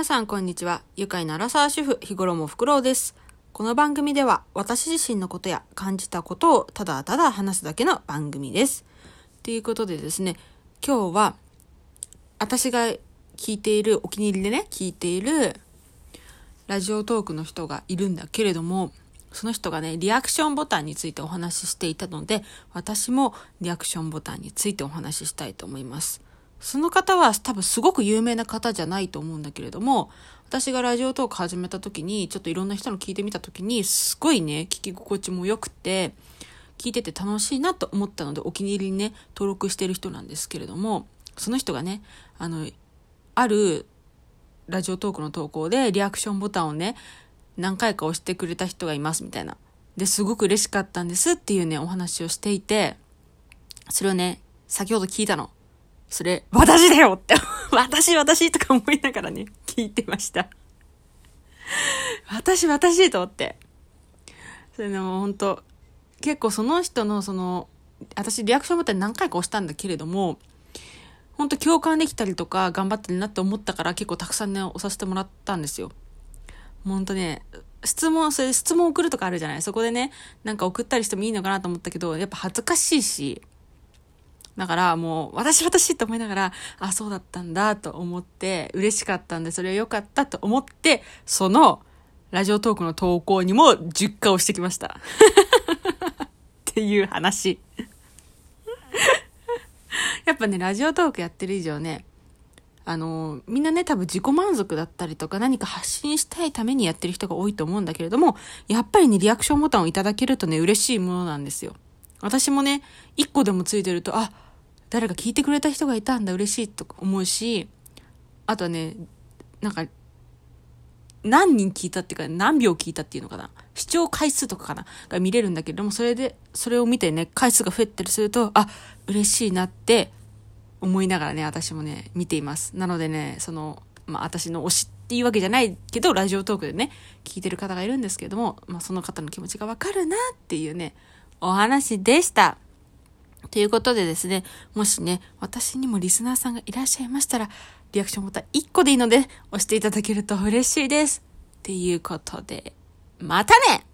皆さんこんにちは。愉快なラサー主婦、日頃もフクロウです。この番組では私自身のことや感じたことをただただ話すだけの番組です。ということでですね、今日は私が聞いている、お気に入りでね、聞いているラジオトークの人がいるんだけれども、その人がね、リアクションボタンについてお話ししていたので、私もリアクションボタンについてお話ししたいと思います。その方は多分すごく有名な方じゃないと思うんだけれども、私がラジオトーク始めた時に、ちょっといろんな人の聞いてみた時に、すごいね、聞き心地も良くて、聞いてて楽しいなと思ったので、お気に入りにね、登録してる人なんですけれども、その人がね、あの、あるラジオトークの投稿でリアクションボタンをね、何回か押してくれた人がいますみたいな。で、すごく嬉しかったんですっていうね、お話をしていて、それをね、先ほど聞いたの。それ、私だよって、私、私とか思いながらね、聞いてました。私、私と思って。それでも本当結構その人のその、私リアクションボタン何回か押したんだけれども、本当共感できたりとか頑張ってるなって思ったから結構たくさんね、押させてもらったんですよ。ほんとね、質問、それ質問送るとかあるじゃないそこでね、なんか送ったりしてもいいのかなと思ったけど、やっぱ恥ずかしいし、だからもう、私私と思いながら、あ、そうだったんだと思って、嬉しかったんで、それは良かったと思って、その、ラジオトークの投稿にも10回押してきました。っていう話。やっぱね、ラジオトークやってる以上ね、あの、みんなね、多分自己満足だったりとか何か発信したいためにやってる人が多いと思うんだけれども、やっぱりね、リアクションボタンをいただけるとね、嬉しいものなんですよ。私もね、一個でもついてると、あ、誰か聞いてくれた人がいたんだ、嬉しいと思うし、あとはね、なんか、何人聞いたっていうか、何秒聞いたっていうのかな。視聴回数とかかなが見れるんだけれども、それで、それを見てね、回数が増えたりすると、あ、嬉しいなって思いながらね、私もね、見ています。なのでね、その、まあ、私の推しっていうわけじゃないけど、ラジオトークでね、聞いてる方がいるんですけれども、まあ、その方の気持ちがわかるなっていうね、お話でした。ということでですね、もしね、私にもリスナーさんがいらっしゃいましたら、リアクションボタン1個でいいので押していただけると嬉しいです。っていうことで、またね